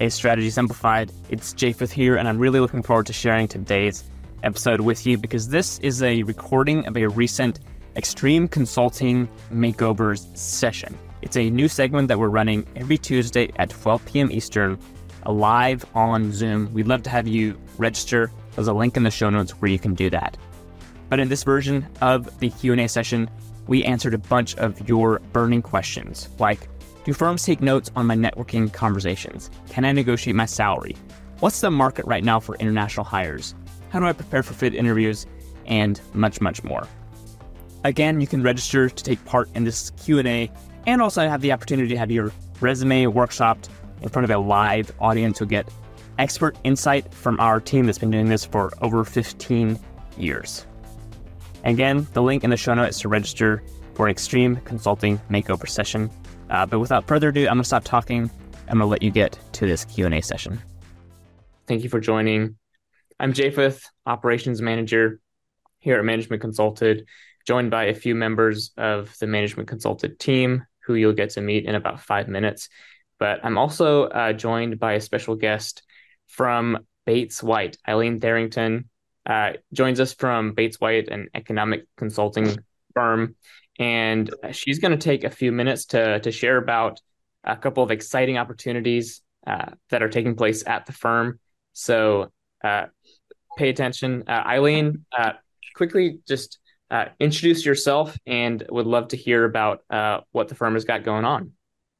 a Strategy Simplified. It's Japheth here, and I'm really looking forward to sharing today's episode with you because this is a recording of a recent Extreme Consulting Makeovers session. It's a new segment that we're running every Tuesday at 12 p.m. Eastern, live on Zoom. We'd love to have you register. There's a link in the show notes where you can do that. But in this version of the Q&A session, we answered a bunch of your burning questions like do firms take notes on my networking conversations? Can I negotiate my salary? What's the market right now for international hires? How do I prepare for fit interviews? And much, much more. Again, you can register to take part in this Q&A and also have the opportunity to have your resume workshopped in front of a live audience who get expert insight from our team that's been doing this for over 15 years. Again, the link in the show notes to register for Extreme Consulting Makeover Session uh, but without further ado, I'm going to stop talking. I'm going to let you get to this Q&A session. Thank you for joining. I'm Japheth, Operations Manager here at Management Consulted, joined by a few members of the Management Consulted team who you'll get to meet in about five minutes. But I'm also uh, joined by a special guest from Bates White. Eileen Tharrington uh, joins us from Bates White, an economic consulting firm and she's going to take a few minutes to to share about a couple of exciting opportunities uh, that are taking place at the firm. So uh, pay attention, uh, Eileen. Uh, quickly, just uh, introduce yourself, and would love to hear about uh, what the firm has got going on.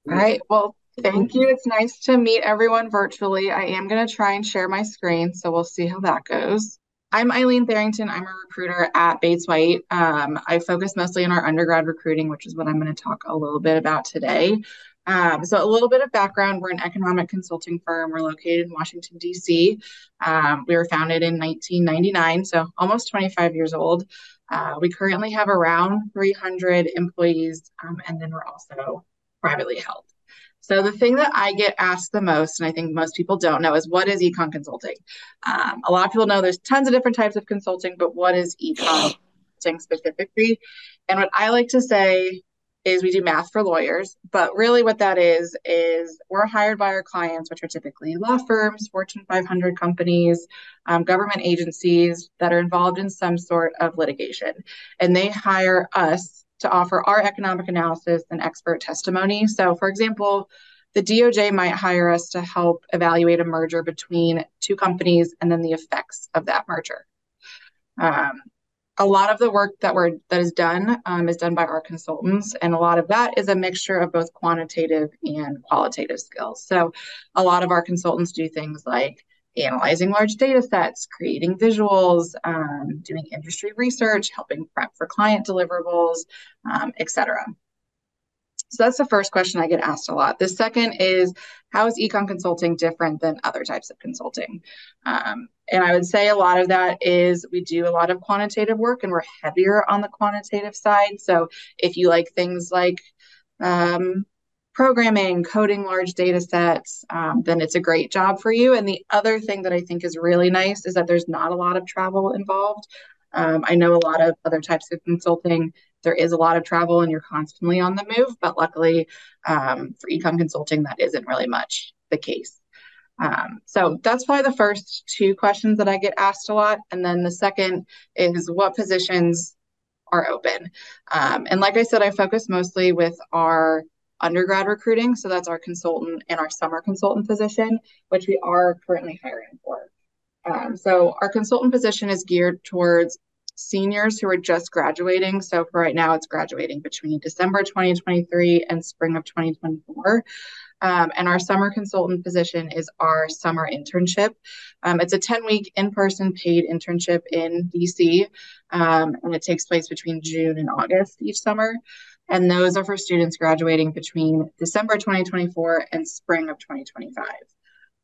All right. Well, thank you. It's nice to meet everyone virtually. I am going to try and share my screen, so we'll see how that goes. I'm Eileen Tharrington. I'm a recruiter at Bates White. Um, I focus mostly on our undergrad recruiting, which is what I'm going to talk a little bit about today. Um, so, a little bit of background we're an economic consulting firm. We're located in Washington, D.C. Um, we were founded in 1999, so almost 25 years old. Uh, we currently have around 300 employees, um, and then we're also privately held. So the thing that I get asked the most, and I think most people don't know, is what is econ consulting? Um, a lot of people know there's tons of different types of consulting, but what is econ consulting specifically? And what I like to say is we do math for lawyers, but really what that is is we're hired by our clients, which are typically law firms, Fortune 500 companies, um, government agencies that are involved in some sort of litigation, and they hire us to offer our economic analysis and expert testimony. So, for example, the DOJ might hire us to help evaluate a merger between two companies and then the effects of that merger. Um, a lot of the work that we're that is done um, is done by our consultants, and a lot of that is a mixture of both quantitative and qualitative skills. So, a lot of our consultants do things like analyzing large data sets, creating visuals, um, doing industry research, helping prep for client deliverables, um, etc. So that's the first question I get asked a lot. The second is how is econ consulting different than other types of consulting? Um, and I would say a lot of that is we do a lot of quantitative work and we're heavier on the quantitative side. So if you like things like um, programming, coding large data sets, um, then it's a great job for you. And the other thing that I think is really nice is that there's not a lot of travel involved. Um, I know a lot of other types of consulting, there is a lot of travel and you're constantly on the move, but luckily um, for econ consulting, that isn't really much the case. Um, so that's probably the first two questions that I get asked a lot. And then the second is what positions are open. Um, and like I said, I focus mostly with our undergrad recruiting. So that's our consultant and our summer consultant position, which we are currently hiring for. Um, so our consultant position is geared towards seniors who are just graduating. So for right now, it's graduating between December 2023 and spring of 2024. Um, and our summer consultant position is our summer internship. Um, it's a 10 week in person paid internship in DC, um, and it takes place between June and August each summer and those are for students graduating between December 2024 and spring of 2025.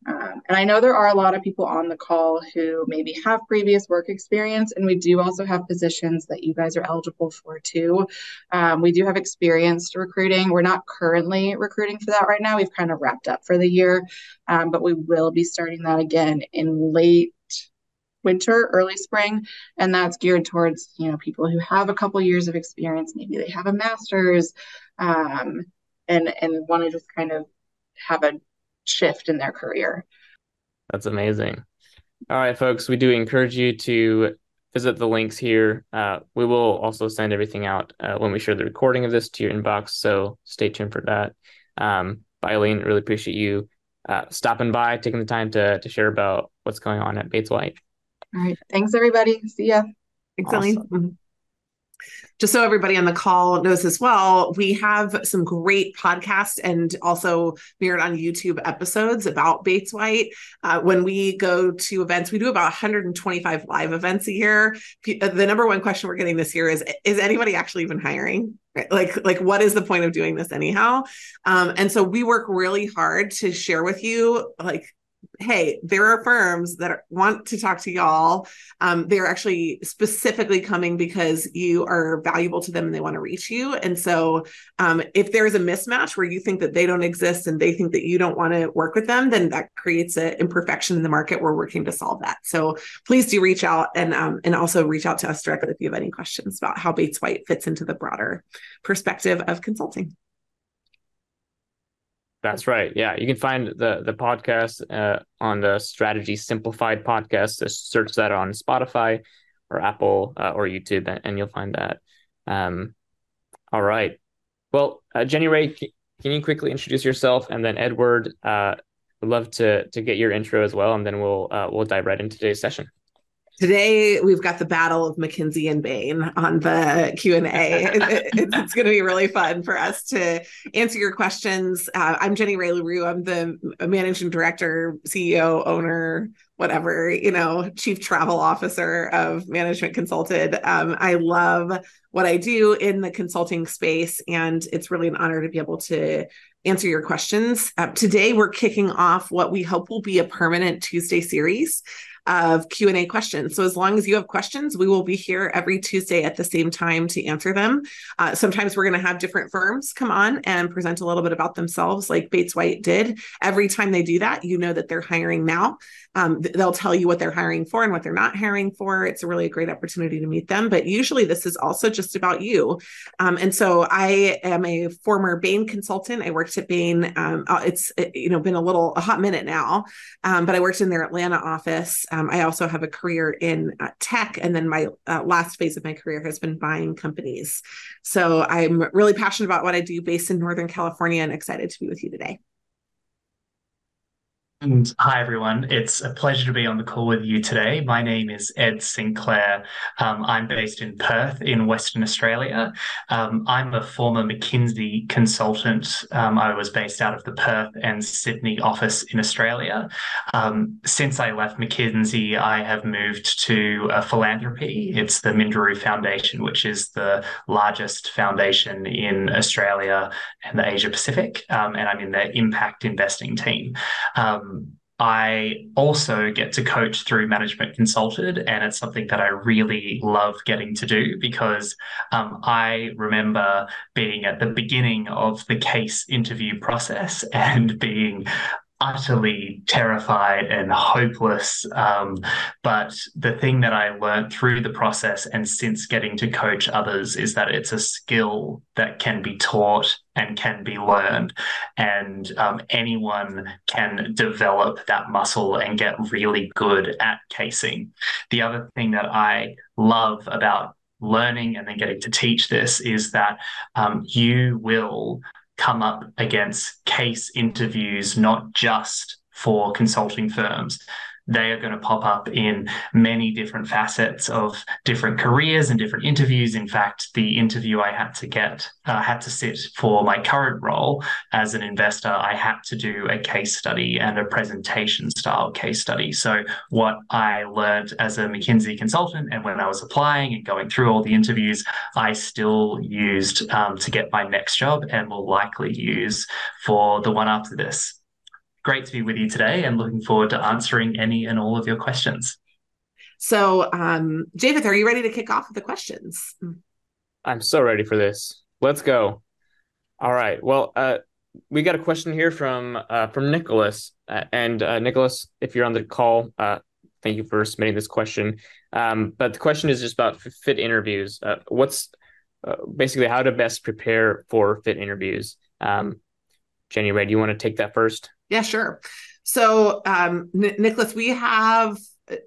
Um, and I know there are a lot of people on the call who maybe have previous work experience, and we do also have positions that you guys are eligible for too. Um, we do have experienced recruiting. We're not currently recruiting for that right now. We've kind of wrapped up for the year, um, but we will be starting that again in late winter, early spring, and that's geared towards you know people who have a couple years of experience. Maybe they have a master's, um, and and want to just kind of have a shift in their career. That's amazing. All right, folks, we do encourage you to visit the links here. Uh, we will also send everything out uh, when we share the recording of this to your inbox. So stay tuned for that. Um, Eileen, really appreciate you uh, stopping by, taking the time to to share about what's going on at Bates White. All right. Thanks, everybody. See ya. Thanks, awesome just so everybody on the call knows as well, we have some great podcast and also mirrored on YouTube episodes about Bates White. Uh, when we go to events, we do about 125 live events a year. Uh, the number one question we're getting this year is: Is anybody actually even hiring? Like, like, what is the point of doing this anyhow? Um, and so we work really hard to share with you, like, hey, there are firms that are, want to talk to y'all. Um, they're actually specifically coming because you are valuable to them and they want to reach you. And so, um, if there's a mismatch where you think that they don't exist and they think that you don't want to work with them, then that creates an imperfection in the market. We're working to solve that. So please do reach out and um, and also reach out to us directly if you have any questions about how Bates White fits into the broader perspective of consulting. That's right. Yeah, you can find the the podcast uh, on the Strategy Simplified podcast. Just search that on Spotify or Apple uh, or YouTube, and, and, you'll find that. Um, all right. Well, uh, Jenny Rae, can you quickly introduce yourself, and then Edward, uh, would love to to get your intro as well, and then we'll uh, we'll dive right into today's session. Today we've got the battle of McKinsey and Bain on the Q and A. it's going to be really fun for us to answer your questions. Uh, I'm Jenny Rae Le Roux. I'm the managing director, CEO, owner, whatever you know, chief travel officer of Management Consulted. Um, I love what I do in the consulting space, and it's really an honor to be able to answer your questions. Uh, today we're kicking off what we hope will be a permanent Tuesday series of Q&A questions. So as long as you have questions, we will be here every Tuesday at the same time to answer them. Uh, sometimes we're going to have different firms come on and present a little bit about themselves like Bates White did. Every time they do that, you know that they're hiring now. Um, they'll tell you what they're hiring for and what they're not hiring for. It's a really great opportunity to meet them. But usually, this is also just about you. Um, and so, I am a former Bain consultant. I worked at Bain. Um, uh, it's uh, you know been a little a hot minute now, um, but I worked in their Atlanta office. Um, I also have a career in uh, tech, and then my uh, last phase of my career has been buying companies. So I'm really passionate about what I do, based in Northern California, and excited to be with you today. And hi, everyone. It's a pleasure to be on the call with you today. My name is Ed Sinclair. Um, I'm based in Perth, in Western Australia. Um, I'm a former McKinsey consultant. Um, I was based out of the Perth and Sydney office in Australia. Um, since I left McKinsey, I have moved to a philanthropy. It's the Minderoo Foundation, which is the largest foundation in Australia and the Asia Pacific. Um, and I'm in their impact investing team. I also get to coach through Management Consulted, and it's something that I really love getting to do because um, I remember being at the beginning of the case interview process and being utterly terrified and hopeless. Um, but the thing that I learned through the process and since getting to coach others is that it's a skill that can be taught and can be learned. And um, anyone can develop that muscle and get really good at casing. The other thing that I love about learning and then getting to teach this is that um, you will come up against case interviews, not just for consulting firms, they are going to pop up in many different facets of different careers and different interviews. In fact, the interview I had to get, uh, had to sit for my current role as an investor, I had to do a case study and a presentation style case study. So, what I learned as a McKinsey consultant and when I was applying and going through all the interviews, I still used um, to get my next job and will likely use for the one after this great to be with you today and looking forward to answering any and all of your questions. So, um, Japheth, are you ready to kick off with the questions? I'm so ready for this. Let's go. All right. Well, uh, we got a question here from uh, from Nicholas, uh, and uh, Nicholas, if you're on the call, uh, thank you for submitting this question. Um, but the question is just about fit interviews. Uh, what's uh, basically how to best prepare for fit interviews? Um, Jenny Rae, do you want to take that first? Yeah, sure. So, um, N- Nicholas, we have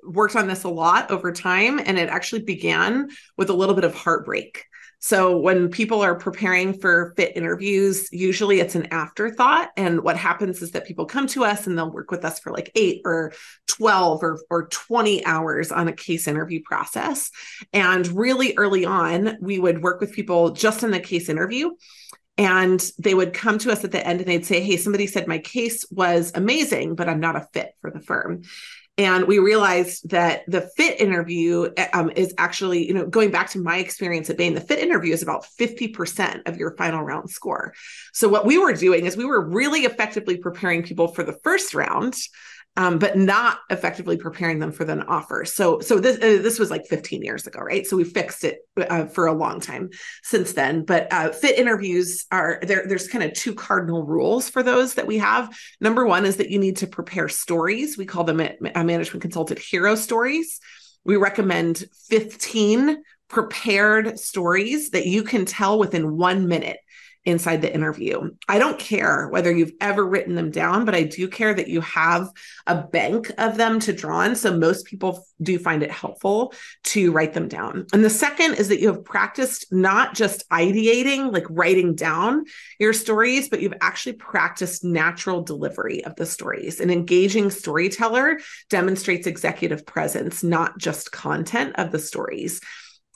worked on this a lot over time, and it actually began with a little bit of heartbreak. So when people are preparing for fit interviews, usually it's an afterthought. And what happens is that people come to us and they'll work with us for like eight or 12 or, or 20 hours on a case interview process. And really early on, we would work with people just in the case interview and they would come to us at the end and they'd say hey somebody said my case was amazing but i'm not a fit for the firm. And we realized that the fit interview um, is actually you know going back to my experience at bain the fit interview is about 50% of your final round score. So what we were doing is we were really effectively preparing people for the first round um, but not effectively preparing them for the offer. So, so this uh, this was like 15 years ago, right? So we fixed it uh, for a long time since then. But uh, fit interviews are there. There's kind of two cardinal rules for those that we have. Number one is that you need to prepare stories. We call them a management consultant hero stories. We recommend 15 prepared stories that you can tell within one minute inside the interview. I don't care whether you've ever written them down, but I do care that you have a bank of them to draw on. So most people do find it helpful to write them down. And the second is that you have practiced not just ideating, like writing down your stories, but you've actually practiced natural delivery of the stories. An engaging storyteller demonstrates executive presence, not just content of the stories.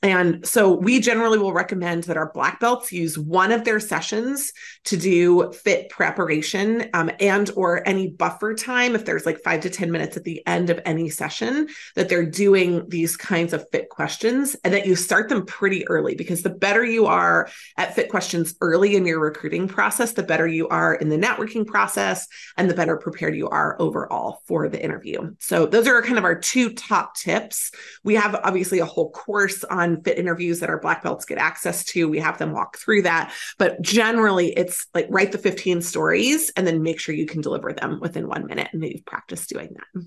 And so we generally will recommend that our black belts use one of their sessions to do fit preparation um, and or any buffer time if there's like five to 10 minutes at the end of any session that they're doing these kinds of fit questions and that you start them pretty early because the better you are at fit questions early in your recruiting process, the better you are in the networking process and the better prepared you are overall for the interview. So those are kind of our two top tips. We have obviously a whole course on fit interviews that our black belts get access to. We have them walk through that. But generally, it's like write the 15 stories and then make sure you can deliver them within one minute and you've practiced doing that.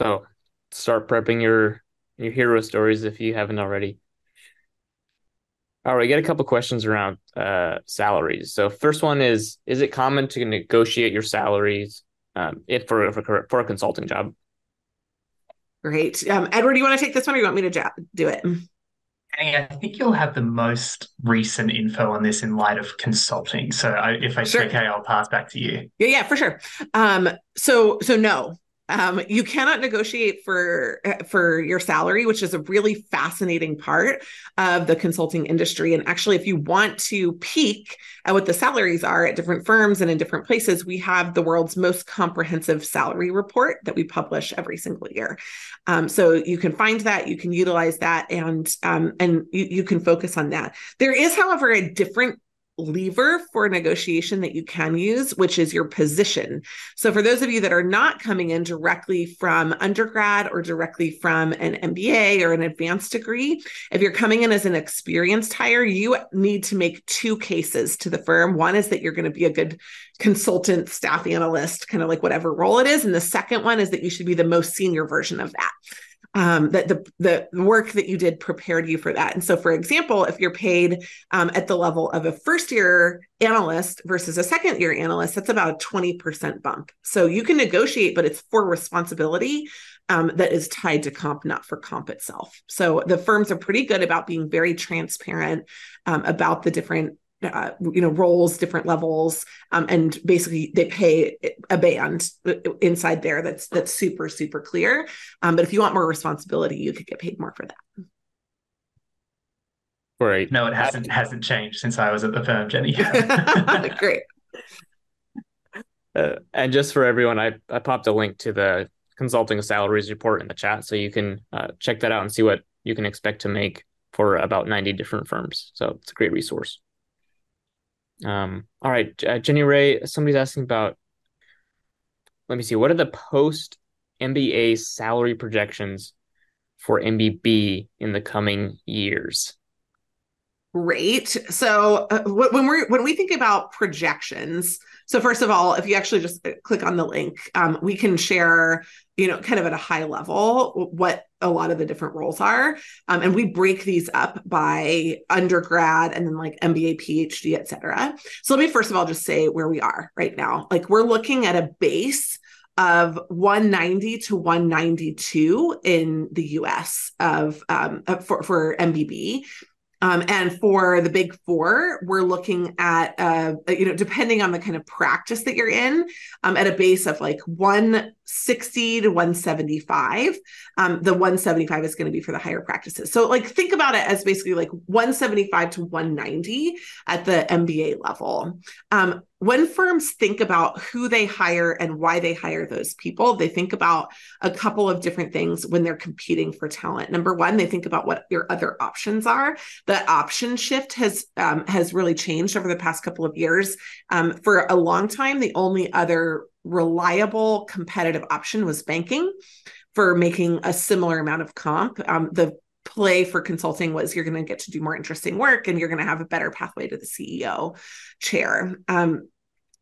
So start prepping your your hero stories if you haven't already. All right, get a couple questions around uh, salaries. So first one is: Is it common to negotiate your salaries um, if for, for for a consulting job? Great. Um, Edward, do you want to take this one or you want me to do it? I think you'll have the most recent info on this in light of consulting. So I, if I sure. okay, I'll pass back to you. Yeah, yeah, for sure. Um, so so no, um, you cannot negotiate for for your salary, which is a really fascinating part of the consulting industry. And actually, if you want to peek at what the salaries are at different firms and in different places, we have the world's most comprehensive salary report that we publish every single year. Um, so you can find that, you can utilize that, and um, and you, you can focus on that. There is, however, a different lever for negotiation that you can use, which is your position. So, for those of you that are not coming in directly from undergrad or directly from an MBA or an advanced degree, if you're coming in as an experienced hire, you need to make two cases to the firm. One is that you're going to be a good consultant, staff analyst, kind of like whatever role it is. And the second one is that you should be the most senior version of that um, that the the work that you did prepared you for that. And so, for example, if you're paid um, at the level of a first year analyst versus a second year analyst, that's about a twenty percent bump. So you can negotiate, but it's for responsibility um, that is tied to comp, not for comp itself. So the firms are pretty good about being very transparent um, about the different uh, you know roles different levels um, and basically they pay a band inside there that's that's super super clear. Um, but if you want more responsibility you could get paid more for that. Right no it hasn't hasn't changed since i was at the firm jenny. Great. Uh, and just for everyone i i popped a link to the consulting salaries report in the chat so you can uh, check that out and see what you can expect to make for about 90 different firms. So it's a great resource um, all right, uh, Jenny Rae, somebody's asking about. Let me see. What are the post MBA salary projections for MBB in the coming years? Great. So uh, when we when we think about projections, so first of all, if you actually just uh, click on the link, um, we can share, you know, kind of at a high level what a lot of the different roles are, um, and we break these up by undergrad and then like MBA, PhD, et cetera. So let me first of all just say where we are right now. Like we're looking at a base of 190 to 192 in the US of um, for, for MBB. Um, and for the big four, we're looking at, uh, you know, depending on the kind of practice that you're in, um, at a base of like 160 to 175. Um, the 175 is going to be for the higher practices. So, like, think about it as basically like 175 to 190 at the MBA level. Um, when firms think about who they hire and why they hire those people, they think about a couple of different things when they're competing for talent. Number one, they think about what your other options are. The option shift has um, has really changed over the past couple of years. Um, for a long time, the only other reliable competitive option was banking for making a similar amount of comp. Um, the play for consulting was you're going to get to do more interesting work and you're going to have a better pathway to the CEO chair. Um,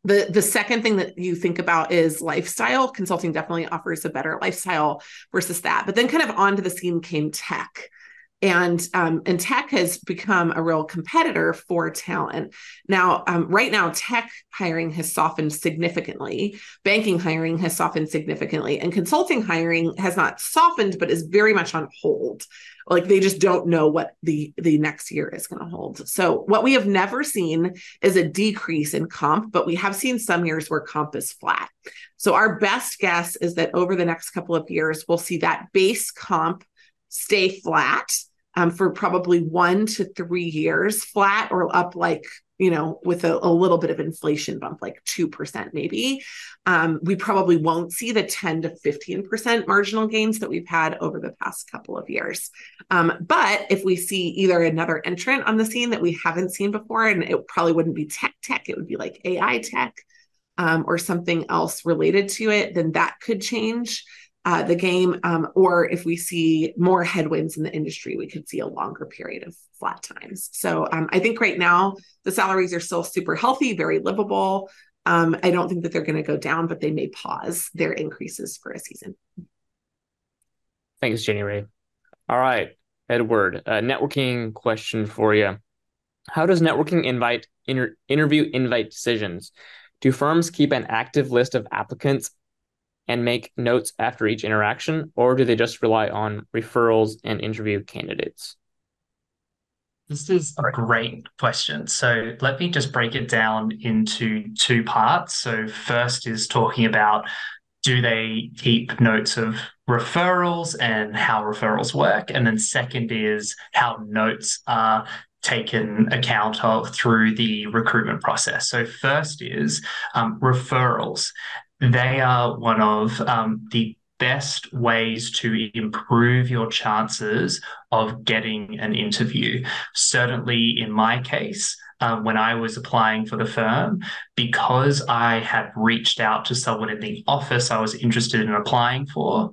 the the second thing that you think about is lifestyle. Consulting definitely offers a better lifestyle versus that. But then kind of onto the scene came tech and um, and tech has become a real competitor for talent. Now, um, right now, tech hiring has softened significantly. Banking hiring has softened significantly, and consulting hiring has not softened, but is very much on hold. Like they just don't know what the the next year is going to hold. So what we have never seen is a decrease in comp, but we have seen some years where comp is flat. So our best guess is that over the next couple of years, we'll see that base comp stay flat um, for probably one to three years flat or up like you know with a, a little bit of inflation bump like 2% maybe. Um, we probably won't see the 10 to 15% marginal gains that we've had over the past couple of years. Um, but if we see either another entrant on the scene that we haven't seen before and it probably wouldn't be tech tech it would be like ai tech um, or something else related to it then that could change uh, the game, um, or if we see more headwinds in the industry, we could see a longer period of flat times. So um, I think right now the salaries are still super healthy, very livable. Um, I don't think that they're going to go down, but they may pause their increases for a season. Thanks, Jenny Rae. All right, Edward, a networking question for you. How does networking invite inter- interview invite decisions? Do firms keep an active list of applicants and make notes after each interaction, or do they just rely on referrals and interview candidates? This is a great question. So let me just break it down into two parts. So, first is talking about do they keep notes of referrals and how referrals work? And then, second is how notes are taken account of through the recruitment process. So, first is um, referrals. They are one of um, the best ways to improve your chances of getting an interview. Certainly, in my case, uh, when I was applying for the firm, because I had reached out to someone in the office I was interested in applying for,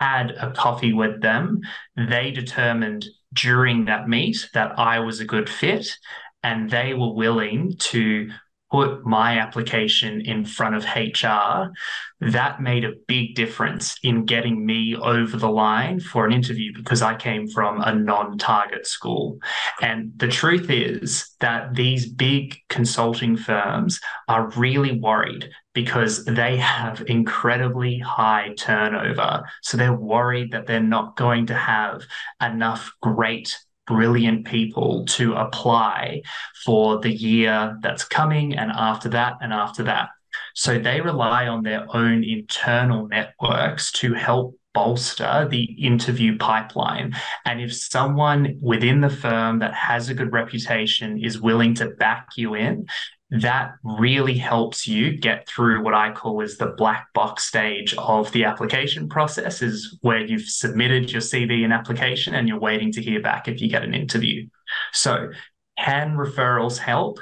had a coffee with them, they determined during that meet that I was a good fit and they were willing to put my application in front of HR, that made a big difference in getting me over the line for an interview because I came from a non target school. And the truth is that these big consulting firms are really worried because they have incredibly high turnover. So they're worried that they're not going to have enough great brilliant people to apply for the year that's coming and after that and after that. So they rely on their own internal networks to help bolster the interview pipeline. And if someone within the firm that has a good reputation is willing to back you in, that really helps you get through what I call is the black box stage of the application process is where you've submitted your CV and application and you're waiting to hear back if you get an interview. So can referrals help?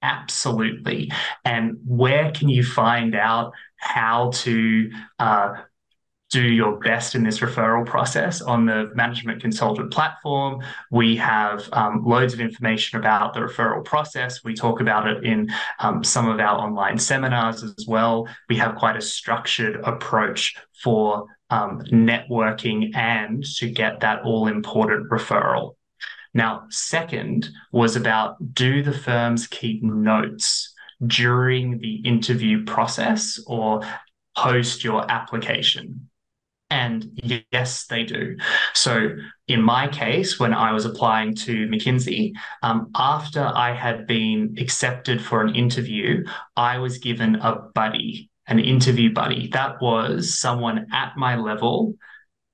Absolutely. And where can you find out how to uh, do your best in this referral process on the Management Consulted platform. We have um, loads of information about the referral process. We talk about it in um, some of our online seminars as well. We have quite a structured approach for um, networking and to get that all important referral. Now, second was about do the firms keep notes during the interview process or post your application? And yes, they do. So, in my case, when I was applying to McKinsey, um, after I had been accepted for an interview, I was given a buddy, an interview buddy. That was someone at my level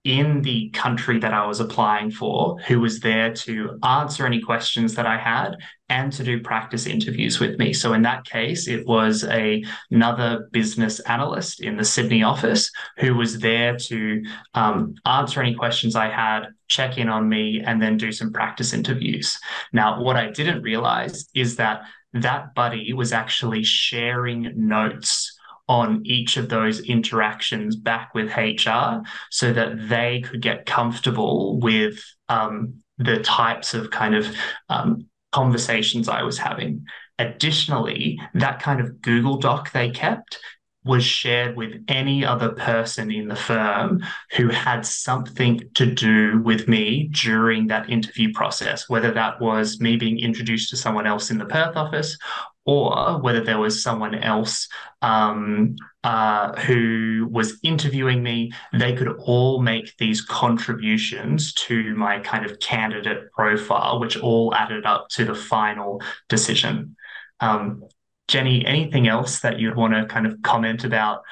in the country that I was applying for who was there to answer any questions that I had and to do practice interviews with me. So in that case, it was a, another business analyst in the Sydney office who was there to um, answer any questions I had, check in on me, and then do some practice interviews. Now, what I didn't realize is that that buddy was actually sharing notes on each of those interactions back with HR so that they could get comfortable with um, the types of kind of um, conversations I was having. Additionally, that kind of Google Doc they kept was shared with any other person in the firm who had something to do with me during that interview process, whether that was me being introduced to someone else in the Perth office or whether there was someone else um, uh, who was interviewing me, they could all make these contributions to my kind of candidate profile, which all added up to the final decision. Um, Jenny, anything else that you'd want to kind of comment about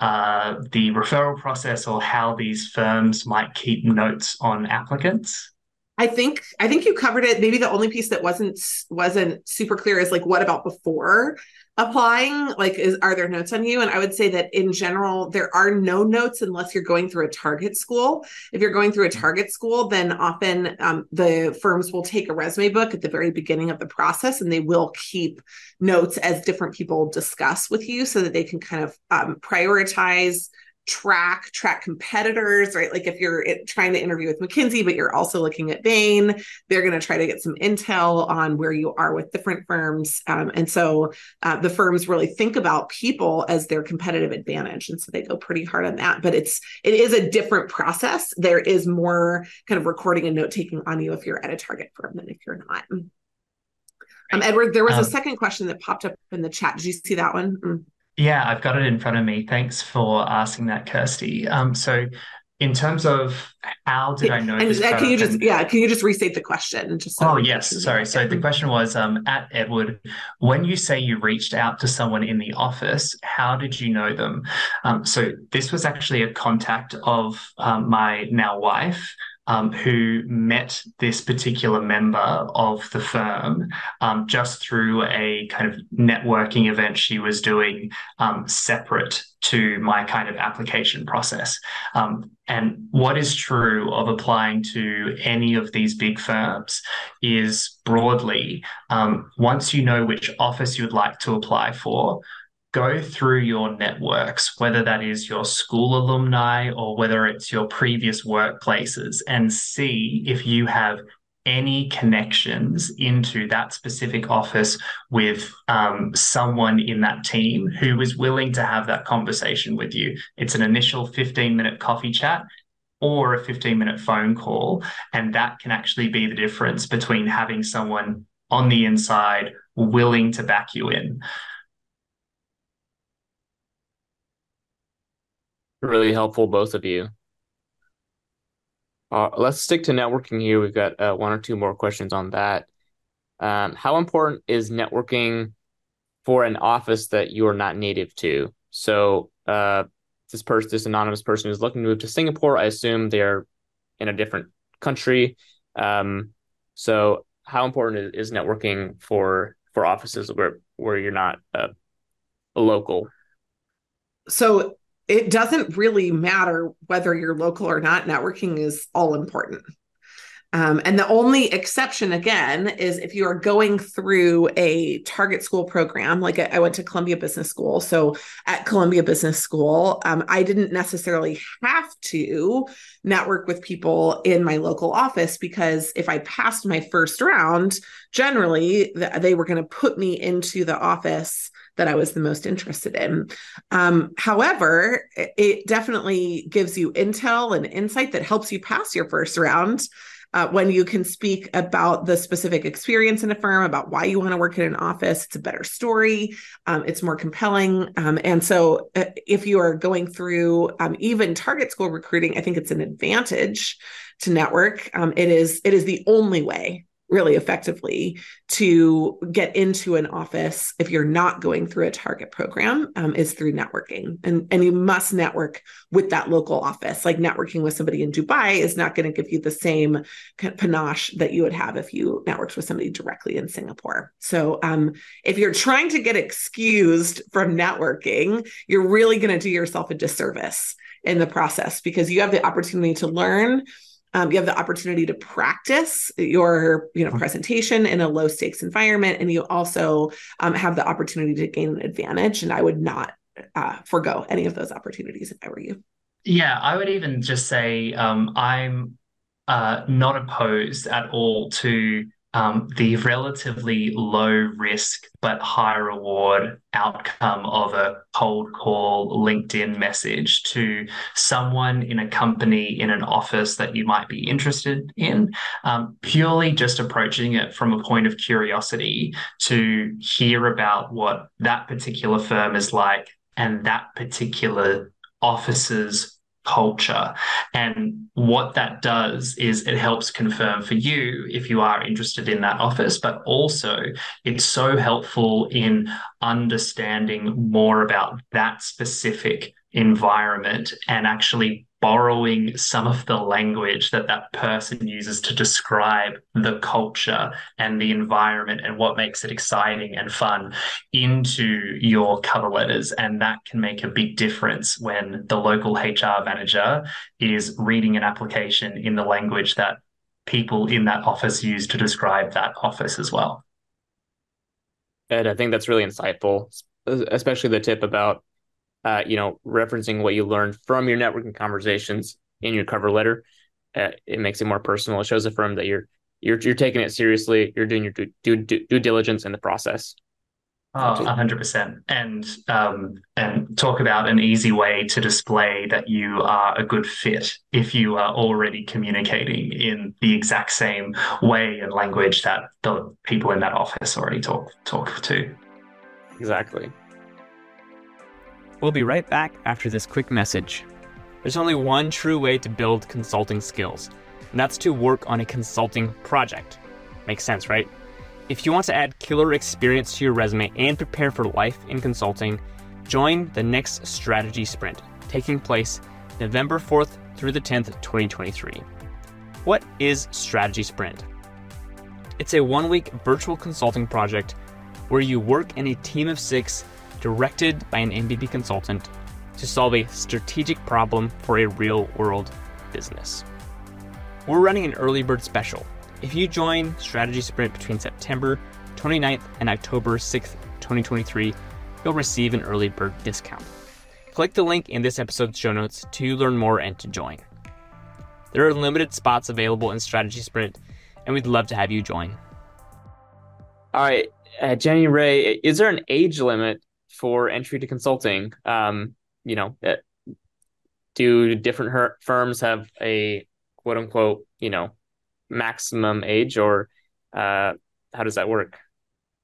uh, the referral process or how these firms might keep notes on applicants? I think I think you covered it. Maybe the only piece that wasn't wasn't super clear is like what about before applying? Like, is are there notes on you? And I would say that in general, there are no notes unless you're going through a target school. If you're going through a target school, then often um, the firms will take a resume book at the very beginning of the process, and they will keep notes as different people discuss with you, so that they can kind of um, prioritize track track competitors right? Like if you're trying to interview with mckinsey but you're also looking at bain they're going to try to get some intel on where you are with different firms. Um, and so uh, the firms really think about people as their competitive advantage and so they go pretty hard on that. But it's it is a different process. There is more kind of recording and note taking on you if you're at a target firm than if you're not. Um, edward there was um, a second question that popped up in the chat. Did you see that one? Mm. Yeah, I've got it in front of me. Thanks for asking that, Kirsty. Um, so in terms of how did I know? And can you just and, yeah, can you just restate the question? Just so oh yes, sorry. So the question was um, at Edward, when you say you reached out to someone in the office, how did you know them? Um, so this was actually a contact of um, my now wife um, who met this particular member of the firm um, just through a kind of networking event she was doing um, separate to my kind of application process. Um, and what is true of applying to any of these big firms is broadly, um, once you know which office you would like to apply for, go through your networks, whether that is your school alumni or whether it's your previous workplaces, and see if you have any connections into that specific office with um, someone in that team who is willing to have that conversation with you. It's an initial 15 minute coffee chat or a 15 minute phone call. And that can actually be the difference between having someone on the inside willing to back you in. Really helpful, both of you. Uh, let's stick to networking here. We've got uh, one or two more questions on that. Um, how important is networking for an office that you are not native to? So, uh, this person, this anonymous person is looking to move to Singapore. I assume they're in a different country. Um, so, how important is, networking for for offices where where you're not a local? So, it doesn't really matter whether you're local or not. Networking is all important. Um, and the only exception, again, is if you are going through a target school program. Like I, went to Columbia Business School. So at Columbia Business School, um, I didn't necessarily have to network with people in my local office because if I passed my first round, generally they were going to put me into the office that I was the most interested in. Um, however, it definitely gives you intel and insight that helps you pass your first round uh, when you can speak about the specific experience in a firm, about why you want to work in an office. It's a better story, um, it's more compelling. Um, and so, uh, if you are going through um, even target school recruiting, I think it's an advantage to network. Um, it is it is the only way really effectively to get into an office if you're not going through a target program um, is through networking. And and you must network with that local office. Like networking with somebody in dubai is not going to give you the same panache that you would have if you networked with somebody directly in singapore. So um, if you're trying to get excused from networking you're really going to do yourself a disservice in the process because you have the opportunity to learn um, you have the opportunity to practice your you know mm-hmm. presentation in a low stakes environment and you also um, have the opportunity to gain an advantage and i would not uh, forego any of those opportunities if i were you yeah i would even just say um, i'm uh, not opposed at all to um, the relatively low risk but high reward outcome of a cold call LinkedIn message to someone in a company in an office that you might be interested in, um, purely just approaching it from a point of curiosity to hear about what that particular firm is like and that particular office's culture. And what that does is it helps confirm for you if you are interested in that office, but also it's so helpful in understanding more about that specific environment and actually borrowing some of the language that that person uses to describe the culture and the environment and what makes it exciting and fun into your cover letters. And that can make a big difference when the local HR manager is reading an application in the language that people in that office use to describe that office as well. Ed, I think that's really insightful, especially the tip about uh, you know, referencing what you learned from your networking conversations in your cover letter. Uh, it makes it more personal. It shows the firm that you're you're you're taking it seriously. You're doing your due due, due diligence in the process. Oh, 100%. And um, and talk about an easy way to display that you are a good fit if you are already communicating in the exact same way and language that the people in that office already talk talk to. Exactly. We'll be right back after this quick message. There's only one true way to build consulting skills, and that's to work on a consulting project. Makes sense, right? If you want to add killer experience to your resume and prepare for life in consulting, join the next strategy sprint, taking place November 4th through the 10th, 2023. What is Strategy Sprint? It's a one week virtual consulting project where you work in a team of six directed by an MBB consultant to solve a strategic problem for a real world business. We're running an early bird special. If you join Strategy Sprint between September 29th and October 6th, 2023, you'll receive an early bird discount. Click the link in this episode's show notes to learn more and to join. There are limited spots available in Strategy Sprint, and we'd love to have you join. All right, uh, Jenny Rae, is there an age limit for entry to consulting. Um, you know, uh, do different her- firms have a quote unquote, you know, maximum age or uh, how does that work?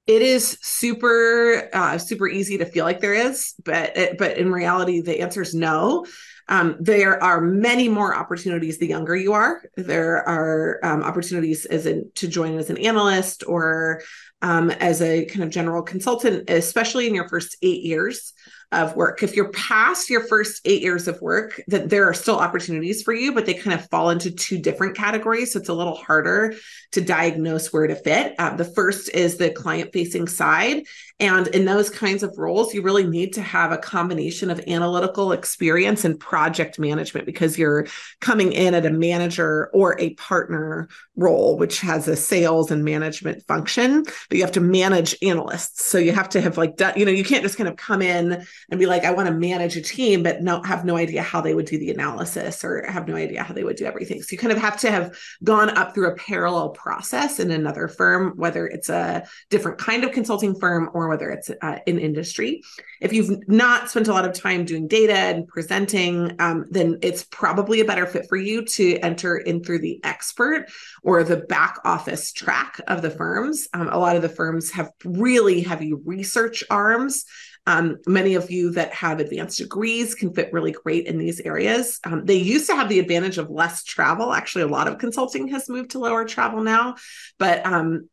It is super, uh, super easy to feel like there is, but it, but in reality, the answer is no. Um, there are many more opportunities the younger you are. There are um, opportunities as in to join as an analyst or um, as a kind of general consultant, especially in your first eight years of work. If you're past your first eight years of work, that there are still opportunities for you, but they kind of fall into two different categories. So it's a little harder to diagnose where to fit. Uh, the first is the client facing side. And in those kinds of roles, you really need to have a combination of analytical experience and project management because you're coming in at a manager or a partner role, which has a sales and management function, but you have to manage analysts. So you have to have like, done, you know, you can't just kind of come in and be like, I want to manage a team, but no, have no idea how they would do the analysis or have no idea how they would do everything. So you kind of have to have gone up through a parallel process in another firm, whether it's a different kind of consulting firm or whether it's uh, in industry. If you've not spent a lot of time doing data and presenting, um, then it's probably a better fit for you to enter in through the expert or the back office track of the firms. Um, a lot of the firms have really heavy research arms um, many of you that have advanced degrees can fit really great in these areas. Um, they used to have the advantage of less travel. Actually, a lot of consulting has moved to lower travel now, but um,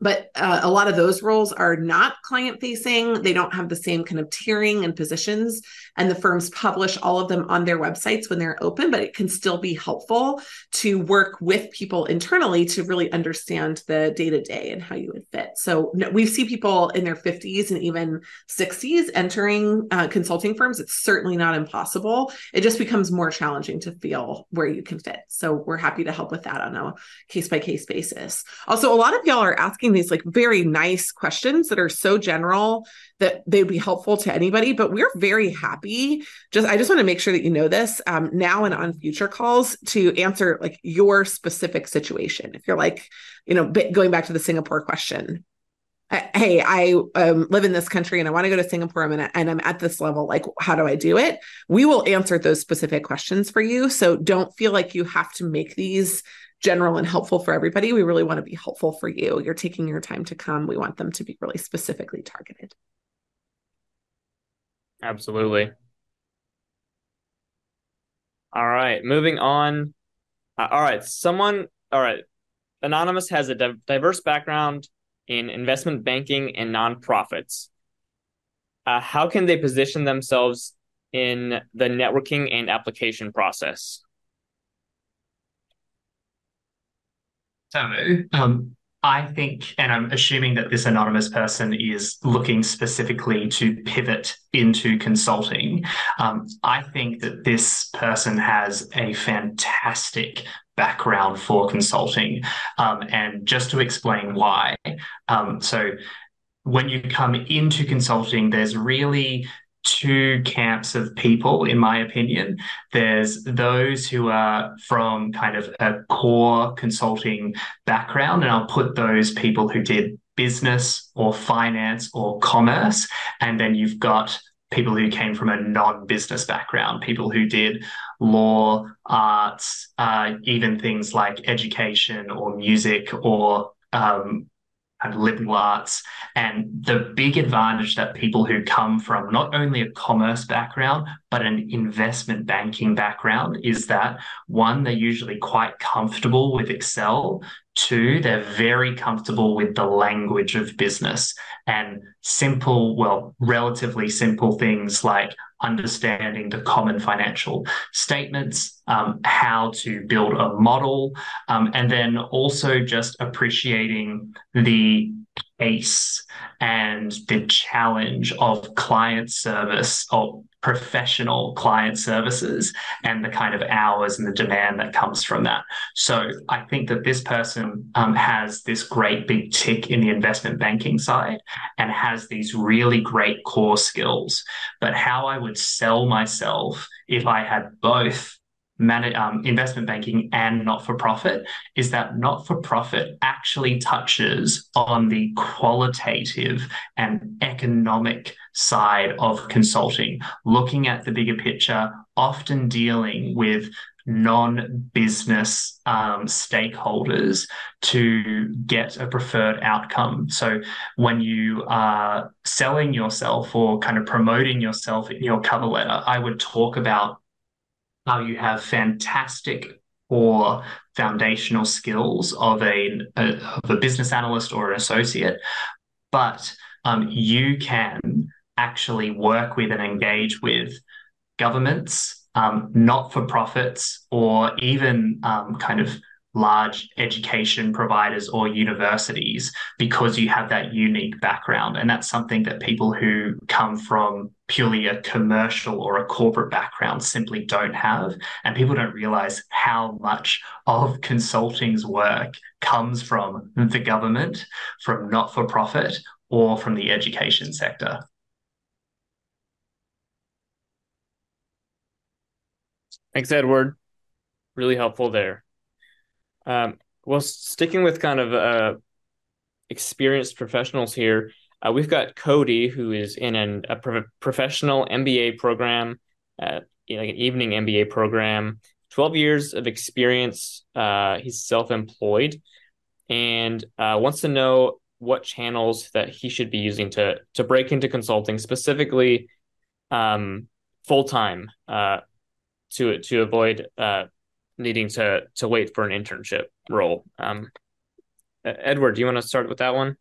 but uh, a lot of those roles are not client facing they don't have the same kind of tiering and positions. And the firms publish all of them on their websites when they're open but it can still be helpful to work with people internally to really understand the day to day and how you would fit. So we see people in their 50s and even 60s entering uh, consulting firms. It's certainly not impossible. It just becomes more challenging to feel where you can fit. So we're happy to help with that on a case by case basis. Also a lot of y'all are asking asking these like very nice questions that are so general that they'd be helpful to anybody but we're very happy. Just i just want to make sure that you know this um, now and on future calls to answer like your specific situation. If you're like you know going back to the singapore question hey i um, live in this country and i want to go to singapore and, and i'm at this level like how do i do it? We will answer those specific questions for you. So don't feel like you have to make these general and helpful for everybody. We really want to be helpful for you. You're taking your time to come. We want them to be really specifically targeted. Absolutely. All right, moving on. Uh, all right, someone, all right. Anonymous has a diverse background in investment banking and nonprofits. Uh, how can they position themselves in the networking and application process? So, um, I think, and I'm assuming that this anonymous person is looking specifically to pivot into consulting. Um, I think that this person has a fantastic background for consulting. Um, and just to explain why, um, so when you come into consulting, there's really two camps of people, in my opinion. There's those who are from kind of a core consulting background, and I'll put those people who did business or finance or commerce. And then you've got people who came from a non-business background, people who did law, arts, uh, even things like education or music or um, and liberal arts. And the big advantage that people who come from not only a commerce background, but an investment banking background is that one, they're usually quite comfortable with Excel. Two, they're very comfortable with the language of business and simple, well, relatively simple things like understanding the common financial statements, um, how to build a model, um, and then also just appreciating the pace and the challenge of client service or professional client services and the kind of hours and the demand that comes from that. So I think that this person um, has this great big tick in the investment banking side and has these really great core skills. But how I would sell myself if I had both man- um, investment banking and not for profit is that not for profit actually touches on the qualitative and economic side of consulting, looking at the bigger picture, often dealing with non-business um, stakeholders to get a preferred outcome. So when you are selling yourself or kind of promoting yourself in your cover letter, I would talk about how you have fantastic or foundational skills of a, a, of a business analyst or an associate, but um, you can actually work with and engage with governments, um, not for profits, or even um, kind of large education providers or universities because you have that unique background. And that's something that people who come from purely a commercial or a corporate background simply don't have. And people don't realize how much of consulting's work comes from the government, from not for profit, or from the education sector. Thanks, Edward. Really helpful there. Um, well, sticking with kind of uh, experienced professionals here, uh, we've got Cody, who is in an, a pro- professional MBA program, uh, like an evening MBA program. Twelve years of experience. Uh, he's self-employed, and uh, wants to know what channels that he should be using to to break into consulting, specifically um, full time, uh, to to avoid uh, needing to to wait for an internship role. Um, Edward, do you want to start with that one?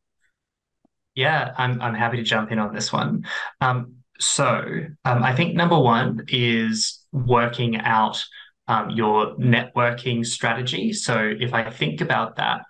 Yeah, I'm I'm happy to jump in on this one. Um, so um, I think number one is working out um, your networking strategy. So if I think about that,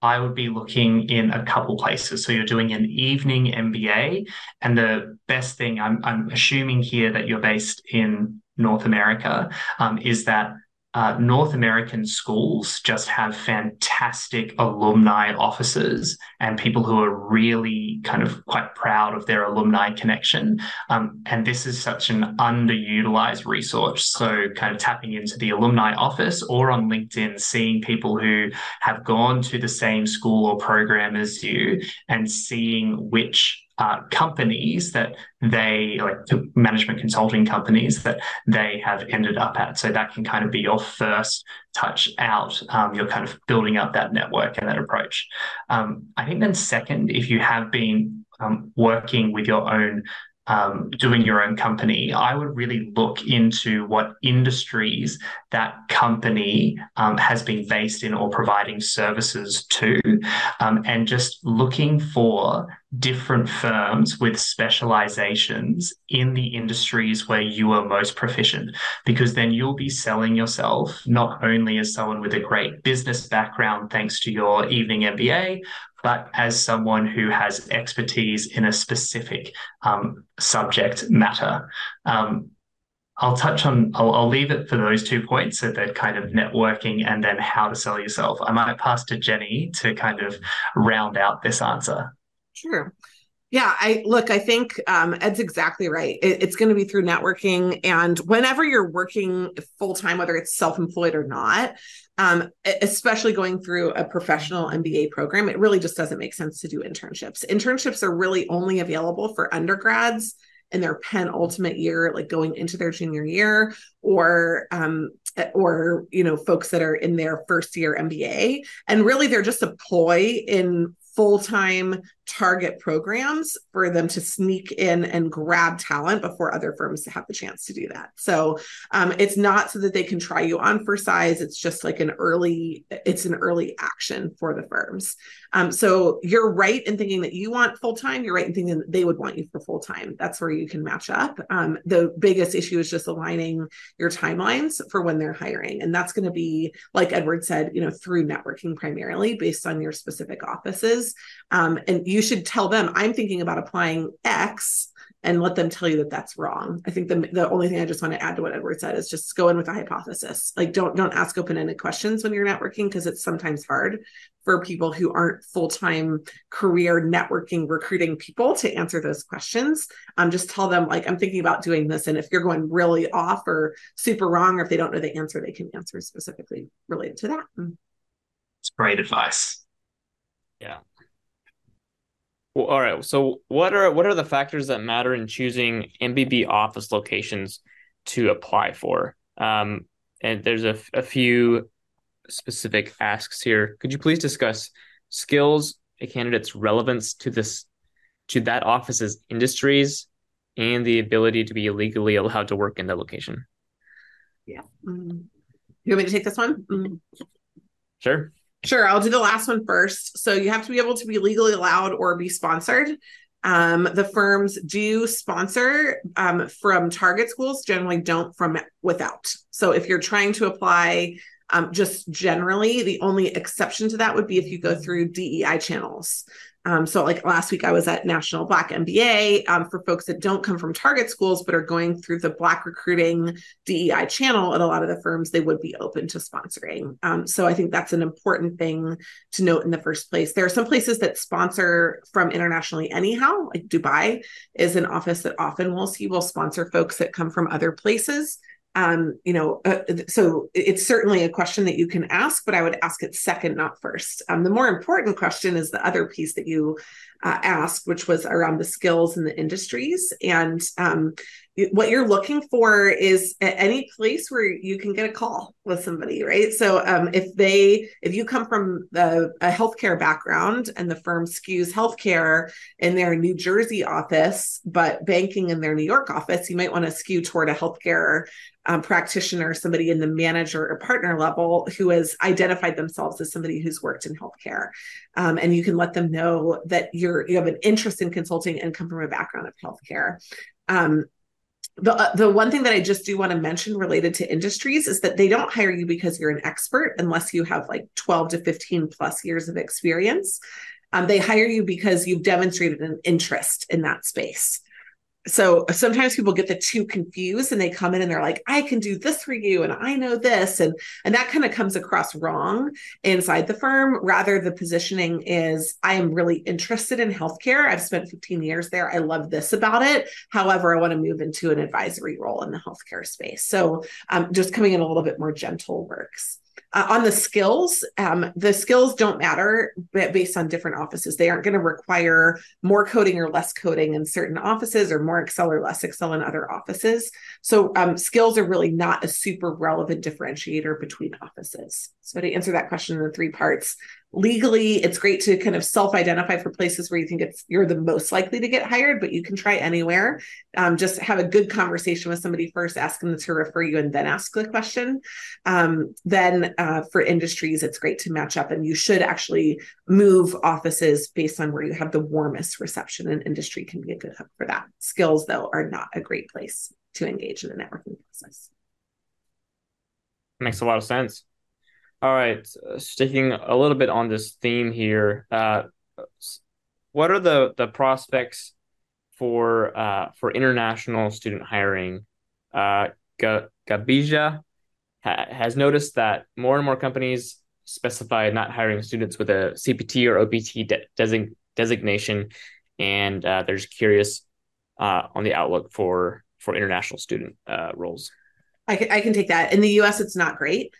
I would be looking in a couple places. So you're doing an evening MBA, and the best thing I'm I'm assuming here that you're based in North America um, is that uh, North American schools just have fantastic alumni offices and people who are really kind of quite proud of their alumni connection. Um, and this is such an underutilized resource. So, kind of tapping into the alumni office or on LinkedIn, seeing people who have gone to the same school or program as you and seeing which uh, companies that they like management consulting companies that they have ended up at. So that can kind of be your first touch out. Um, you're kind of building up that network and that approach. Um, I think then second, if you have been um, working with your own um, doing your own company, I would really look into what industries that company um, has been based in or providing services to, um, and just looking for different firms with specializations in the industries where you are most proficient, because then you'll be selling yourself not only as someone with a great business background, thanks to your evening MBA, but as someone who has expertise in a specific um, subject matter. Um, I'll touch on, I'll, I'll, leave it for those two points, so that kind of networking and then how to sell yourself. I might pass to Jenny to kind of round out this answer. Sure. Yeah, I look, I think um, Ed's exactly right. It, it's going to be through networking. And whenever you're working full time, whether it's self employed or not, um, especially going through a professional MBA program, it really just doesn't make sense to do internships. Internships are really only available for undergrads in their penultimate year, like going into their junior year, or um, or you know folks that are in their first year MBA, and really they're just a ploy in full time target programs for them to sneak in and grab talent before other firms have the chance to do that. So um, it's not so that they can try you on for size. It's just like an early, it's an early action for the firms. Um, so you're right in thinking that you want full time. You're right in thinking that they would want you for full time. That's where you can match up. Um, the biggest issue is just aligning your timelines for when they're hiring, and that's going to be like Edward said, you know, through networking primarily based on your specific offices. Um, and you should tell them, I'm thinking about applying X and let them tell you that that's wrong. I think the the only thing I just want to add to what Edward said is just go in with a hypothesis. Like don't don't ask open-ended questions when you're networking because it's sometimes hard for people who aren't full-time career networking recruiting people to answer those questions. Um just tell them like I'm thinking about doing this and if you're going really off or super wrong or if they don't know the answer they can answer specifically related to that. It's great advice. Yeah. Well, all right. So, what are what are the factors that matter in choosing MBB office locations to apply for? Um, and there's a, a few specific asks here. Could you please discuss skills, a candidate's relevance to this to that office's industries, and the ability to be legally allowed to work in that location? Yeah. Mm-hmm. You want me to take this one? Mm-hmm. Sure. Sure, I'll do the last one first. So you have to be able to be legally allowed or be sponsored. Um, the firms do sponsor um, from target schools, generally don't from without. So if you're trying to apply um, just generally, the only exception to that would be if you go through DEI channels. Um, so, like last week, I was at National Black MBA um, for folks that don't come from target schools but are going through the Black recruiting DEI channel at a lot of the firms, they would be open to sponsoring. Um, so, I think that's an important thing to note in the first place. There are some places that sponsor from internationally, anyhow, like Dubai is an office that often we'll see will sponsor folks that come from other places um, you know, uh, so it's certainly a question that you can ask, but I would ask it second, not first. Um, the more important question is the other piece that you uh, asked, which was around the skills and the industries. And um, what you're looking for is at any place where you can get a call with somebody, right? So um, if they, if you come from the, a healthcare background and the firm skews healthcare in their New Jersey office, but banking in their New York office, you might want to skew toward a healthcare um, practitioner, somebody in the manager or partner level who has identified themselves as somebody who's worked in healthcare. Um, and you can let them know that you're you have an interest in consulting and come from a background of healthcare. Um, the uh, the one thing that I just do want to mention related to industries is that they don't hire you because you're an expert unless you have like 12 to 15 plus years of experience. Um, they hire you because you've demonstrated an interest in that space so sometimes people get the two confused and they come in and they're like i can do this for you and i know this and and that kind of comes across wrong inside the firm rather the positioning is i am really interested in healthcare. I've spent 15 years there. I love this about it. However i want to move into an advisory role in the healthcare space. So um, just coming in a little bit more gentle works uh, on the skills, um, the skills don't matter based on different offices. They aren't going to require more coding or less coding in certain offices, or more Excel or less Excel in other offices. So um, skills are really not a super relevant differentiator between offices. So to answer that question in the three parts, legally it's great to kind of self-identify for places where you think it's you're the most likely to get hired but you can try anywhere. Um, just have a good conversation with somebody first ask them to refer you and then ask the question. Um, then uh, for industries it's great to match up and you should actually move offices based on where you have the warmest reception and industry can be a good hub for that. Skills though are not a great place to engage in a networking process. Makes a lot of sense all right, sticking a little bit on this theme here, uh, what are the the prospects for uh, for international student hiring? Uh, Gabija ha- has noticed that more and more companies specify not hiring students with a CPT or OPT de- design- designation, and uh, they're just curious uh, on the outlook for for international student uh, roles. I can, I can take that. In the U.S., it's not great.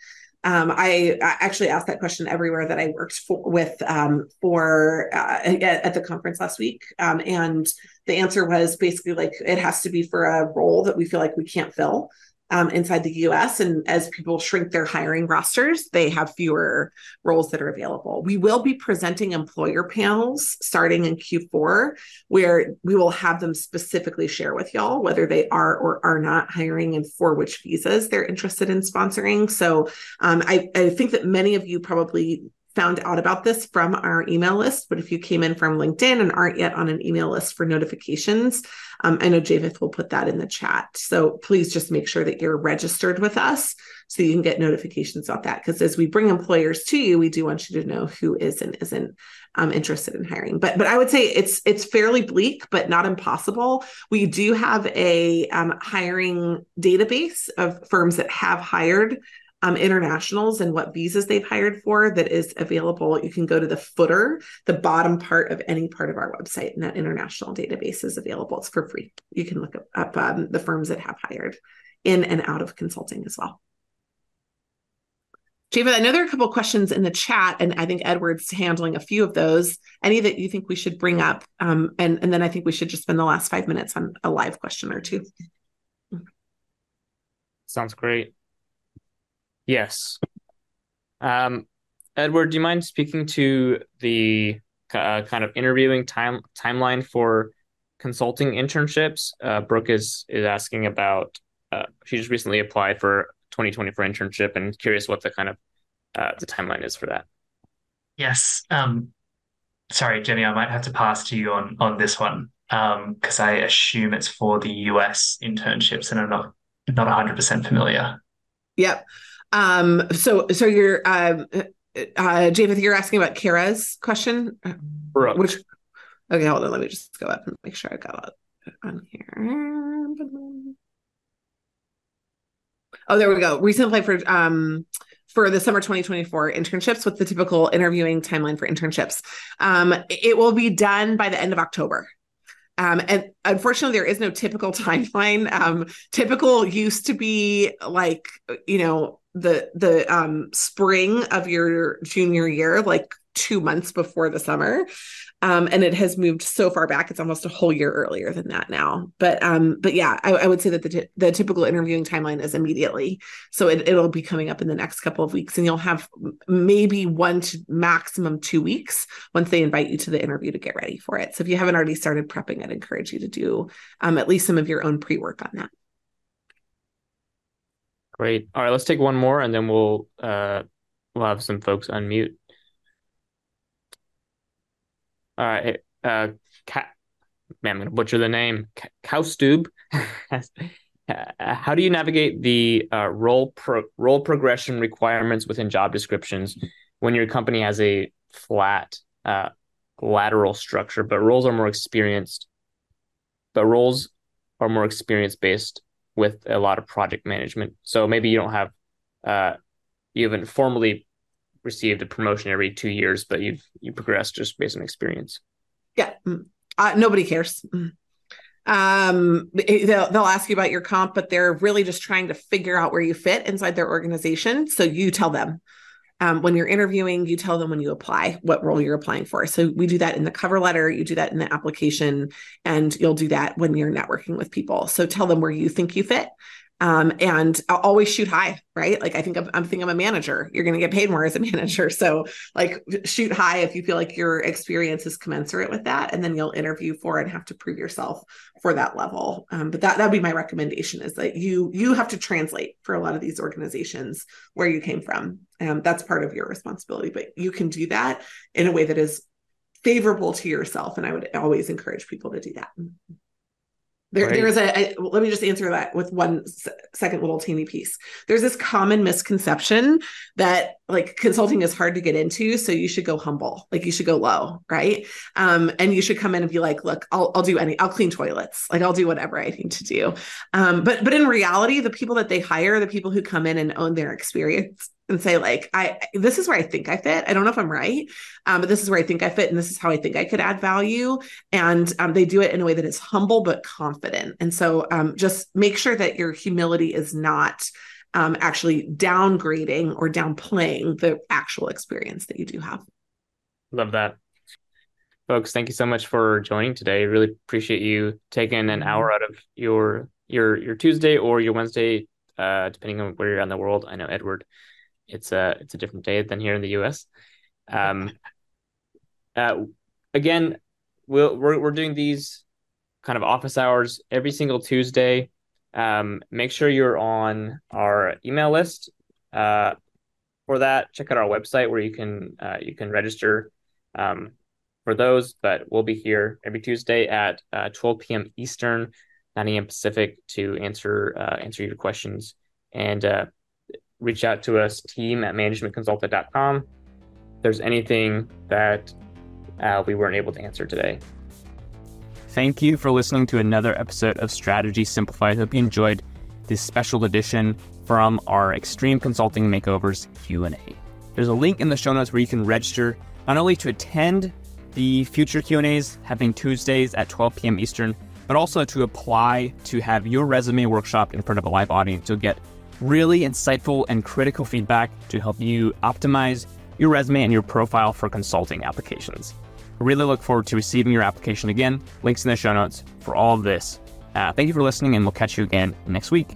Um, I, I, actually asked that question everywhere that I worked for, with um, for uh, at, at, the conference last week, um, and the answer was basically like it has to be for a role that we feel like we can't fill um, inside the US. And as people shrink their hiring rosters, they have fewer roles that are available. We will be presenting employer panels starting in Q4, where we will have them specifically share with y'all whether they are or are not hiring and for which visas they're interested in sponsoring. So um, I, I think that many of you probably found out about this from our email list, but if you came in from LinkedIn and aren't yet on an email list for notifications, um, I know Javith will put that in the chat. So please just make sure that you're registered with us so you can get notifications about that. Because as we bring employers to you, we do want you to know who is and isn't um, interested in hiring. But but I would say it's it's fairly bleak, but not impossible. We do have a um, hiring database of firms that have hired um, internationals and what visas they've hired for that is available. You can go to the footer, the bottom part of any part of our website, and that international database is available. It's for free. You can look up, up um, the firms that have hired in and out of consulting as well. David, I know there are a couple questions in the chat, and I think Edward's handling a few of those. Any that you think we should bring up, um, and and then I think we should just spend the last five minutes on a live question or two. Sounds great. Yes. Um, Edward, do you mind speaking to the uh, kind of interviewing time timeline for consulting internships? Uh, Brooke is is asking about. Uh, she just recently applied for 2024 internship and curious what the kind of uh, the timeline is for that. Yes. Um, sorry, Jenny, I might have to pass to you on on this one because um, I assume it's for the US internships, and I'm not not 100 percent familiar. Yep. Um, so so you're um, uh, Japheth, you're asking about Kara's question, Brooke. which okay, hold on, let me just go up and make sure I got it on here. Oh, there we go. Recent apply for um for the summer 2024 internships with the typical interviewing timeline for internships. Um, it will be done by the end of October. Um, and unfortunately, there is no typical timeline. Um, typical used to be like, you know, the the um, spring of your junior year, like two months before the summer. Um, and it has moved so far back; it's almost a whole year earlier than that now. But um, but yeah, I, I would say that the t- the typical interviewing timeline is immediately. So it, it'll be coming up in the next couple of weeks, and you'll have maybe one to maximum two weeks once they invite you to the interview to get ready for it. So if you haven't already started prepping, I'd encourage you to do um, at least some of your own pre work on that. Great. All right, let's take one more, and then we'll uh, we'll have some folks unmute. Right, uh, Ka- man, I'm gonna butcher the name. Ka- Kaustub. How do you navigate the uh, role pro- role progression requirements within job descriptions when your company has a flat uh, lateral structure, but roles are more experienced, but roles are more experience based with a lot of project management. So maybe you don't have uh, you haven't formally received a promotion every two years, but you've you progress just based on experience. Yeah, mm. uh, nobody cares. Mm. Um, they'll they'll ask you about your comp, but they're really just trying to figure out where you fit inside their organization. So you tell them. Um, when you're interviewing, you tell them when you apply what role you're applying for. So we do that in the cover letter, you do that in the application, and you'll do that when you're networking with people. So tell them where you think you fit um, and I'll always shoot high, right? Like I think I'm, I'm thinking I'm a manager. You're going to get paid more as a manager. So like shoot high if you feel like your experience is commensurate with that, and then you'll interview for and have to prove yourself for that level. Um, but that that'd be my recommendation is that you you have to translate for a lot of these organizations where you came from. Um, that's part of your responsibility, but you can do that in a way that is favorable to yourself. And I would always encourage people to do that. There, right. there is a, a, let me just answer that with one second little teeny piece. There's this common misconception that like consulting is hard to get into, so you should go humble, like you should go low, right? Um, and you should come in and be like, look, I'll, I'll do any, I'll clean toilets, like I'll do whatever I need to do. Um, but but in reality, the people that they hire, the people who come in and own their experience, and say like i this is where i think i fit. I don't know if i'm right um, but this is where i think i fit and this is how i think i could add value. And um, they do it in a way that is humble but confident. And so um, just make sure that your humility is not um, actually downgrading or downplaying the actual experience that you do have. Love that. Folks thank you so much for joining today. Really appreciate you taking an hour out of your your your tuesday or your wednesday uh, depending on where you're in the world. I know edward it's a it's a different day than here in the U.S. Um, uh, again, we'll, we're we're doing these kind of office hours every single Tuesday. Um, make sure you're on our email list uh, for that. Check out our website where you can uh, you can register um, for those. But we'll be here every Tuesday at uh, 12 p.m. Eastern, 9 a.m. Pacific to answer uh, answer your questions. And uh, reach out to us, team at managementconsulted.com. If there's anything that uh, we weren't able to answer today. Thank you for listening to another episode of Strategy Simplified. Hope you enjoyed this special edition from our Extreme Consulting Makeovers Q&A. There's a link in the show notes where you can register not only to attend the future Q&As happening Tuesdays at 12 p.m. Eastern, but also to apply to have your resume workshop in front of a live audience. You'll get really insightful and critical feedback to help you optimize your resume and your profile for consulting applications. Really look forward to receiving your application again. Links in the show notes for all of this. Uh, thank you for listening, and we'll catch you again next week.